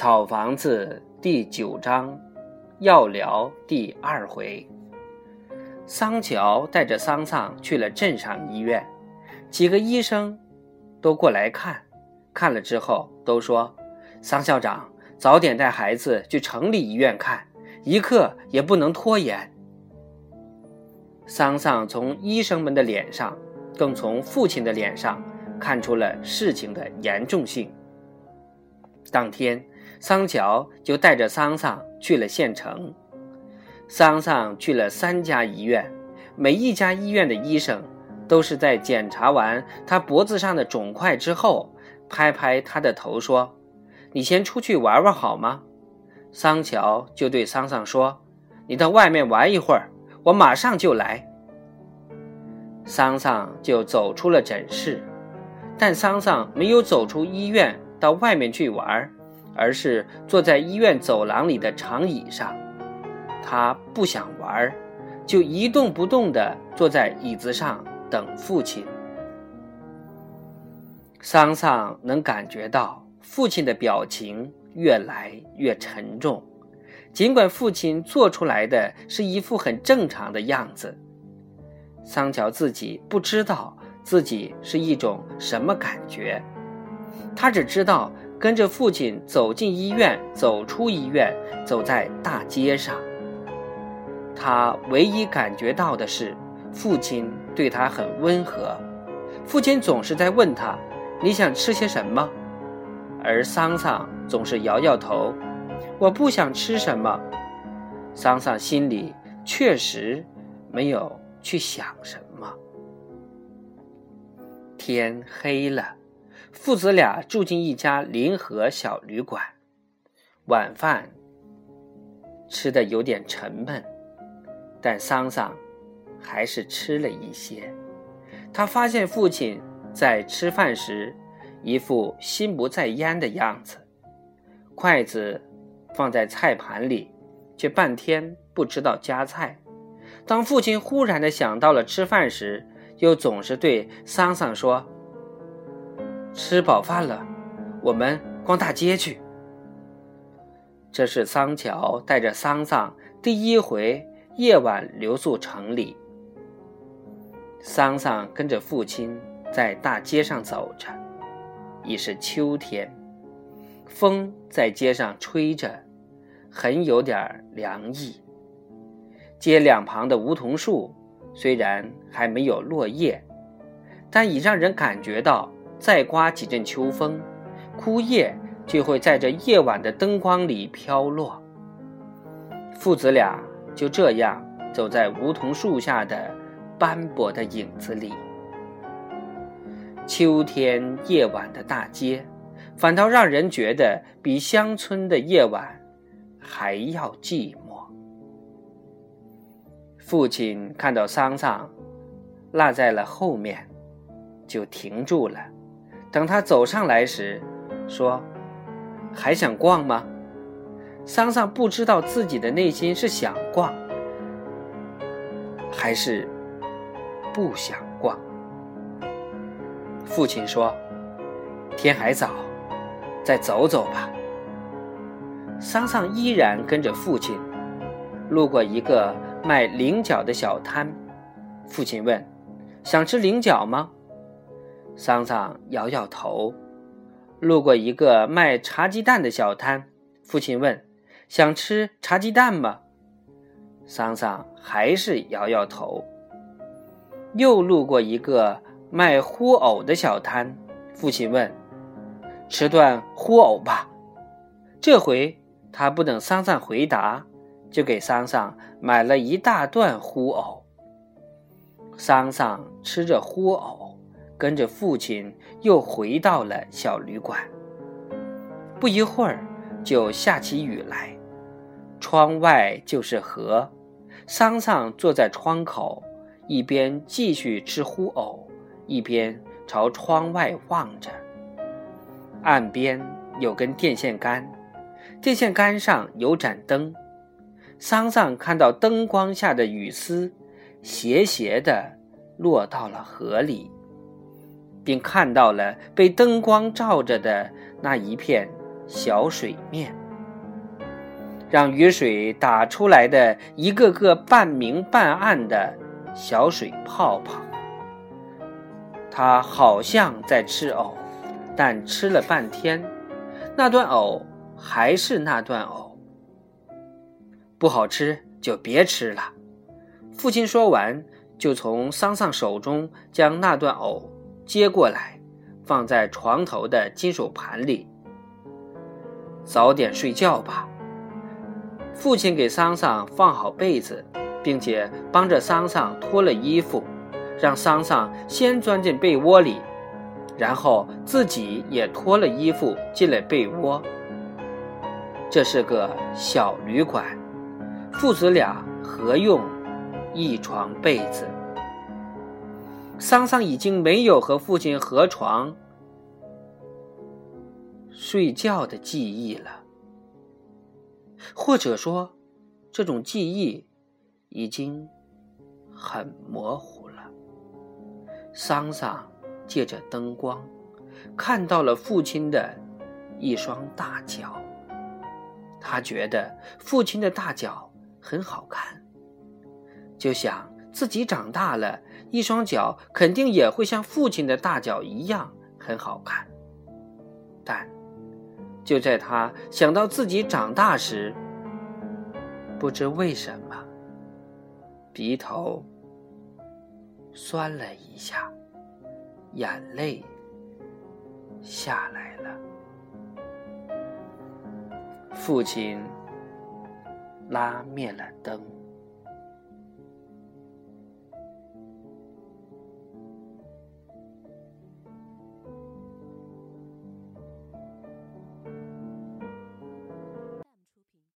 草房子第九章，药疗第二回。桑乔带着桑桑去了镇上医院，几个医生都过来看，看了之后都说：“桑校长，早点带孩子去城里医院看，一刻也不能拖延。”桑桑从医生们的脸上，更从父亲的脸上看出了事情的严重性。当天。桑乔就带着桑桑去了县城。桑桑去了三家医院，每一家医院的医生都是在检查完他脖子上的肿块之后，拍拍他的头说：“你先出去玩玩好吗？”桑乔就对桑桑说：“你到外面玩一会儿，我马上就来。”桑桑就走出了诊室，但桑桑没有走出医院到外面去玩。而是坐在医院走廊里的长椅上，他不想玩，就一动不动地坐在椅子上等父亲。桑桑能感觉到父亲的表情越来越沉重，尽管父亲做出来的是一副很正常的样子，桑乔自己不知道自己是一种什么感觉，他只知道。跟着父亲走进医院，走出医院，走在大街上。他唯一感觉到的是，父亲对他很温和。父亲总是在问他：“你想吃些什么？”而桑桑总是摇摇头：“我不想吃什么。”桑桑心里确实没有去想什么。天黑了。父子俩住进一家临河小旅馆，晚饭吃的有点沉闷，但桑桑还是吃了一些。他发现父亲在吃饭时一副心不在焉的样子，筷子放在菜盘里，却半天不知道夹菜。当父亲忽然的想到了吃饭时，又总是对桑桑说。吃饱饭了，我们逛大街去。这是桑乔带着桑桑第一回夜晚留宿城里。桑桑跟着父亲在大街上走着，已是秋天，风在街上吹着，很有点凉意。街两旁的梧桐树虽然还没有落叶，但已让人感觉到。再刮几阵秋风，枯叶就会在这夜晚的灯光里飘落。父子俩就这样走在梧桐树下的斑驳的影子里。秋天夜晚的大街，反倒让人觉得比乡村的夜晚还要寂寞。父亲看到桑桑落在了后面，就停住了。等他走上来时，说：“还想逛吗？”桑桑不知道自己的内心是想逛，还是不想逛。父亲说：“天还早，再走走吧。”桑桑依然跟着父亲，路过一个卖菱角的小摊，父亲问：“想吃菱角吗？”桑桑摇摇头，路过一个卖茶鸡蛋的小摊，父亲问：“想吃茶鸡蛋吗？”桑桑还是摇摇头。又路过一个卖糊藕的小摊，父亲问：“吃段糊藕吧。”这回他不等桑桑回答，就给桑桑买了一大段糊藕。桑桑吃着糊藕。跟着父亲又回到了小旅馆。不一会儿，就下起雨来，窗外就是河。桑桑坐在窗口，一边继续吃糊藕，一边朝窗外望着。岸边有根电线杆，电线杆上有盏灯。桑桑看到灯光下的雨丝，斜斜地落到了河里。并看到了被灯光照着的那一片小水面，让雨水打出来的一个个半明半暗的小水泡泡。他好像在吃藕，但吃了半天，那段藕还是那段藕。不好吃就别吃了。父亲说完，就从桑桑手中将那段藕接过来，放在床头的金属盘里。早点睡觉吧。父亲给桑桑放好被子，并且帮着桑桑脱了衣服，让桑桑先钻进被窝里，然后自己也脱了衣服进了被窝。这是个小旅馆。父子俩合用一床被子。桑桑已经没有和父亲合床睡觉的记忆了，或者说，这种记忆已经很模糊了。桑桑借着灯光看到了父亲的一双大脚，他觉得父亲的大脚。很好看，就想自己长大了，一双脚肯定也会像父亲的大脚一样很好看。但就在他想到自己长大时，不知为什么，鼻头酸了一下，眼泪下来了。父亲。拉灭了灯。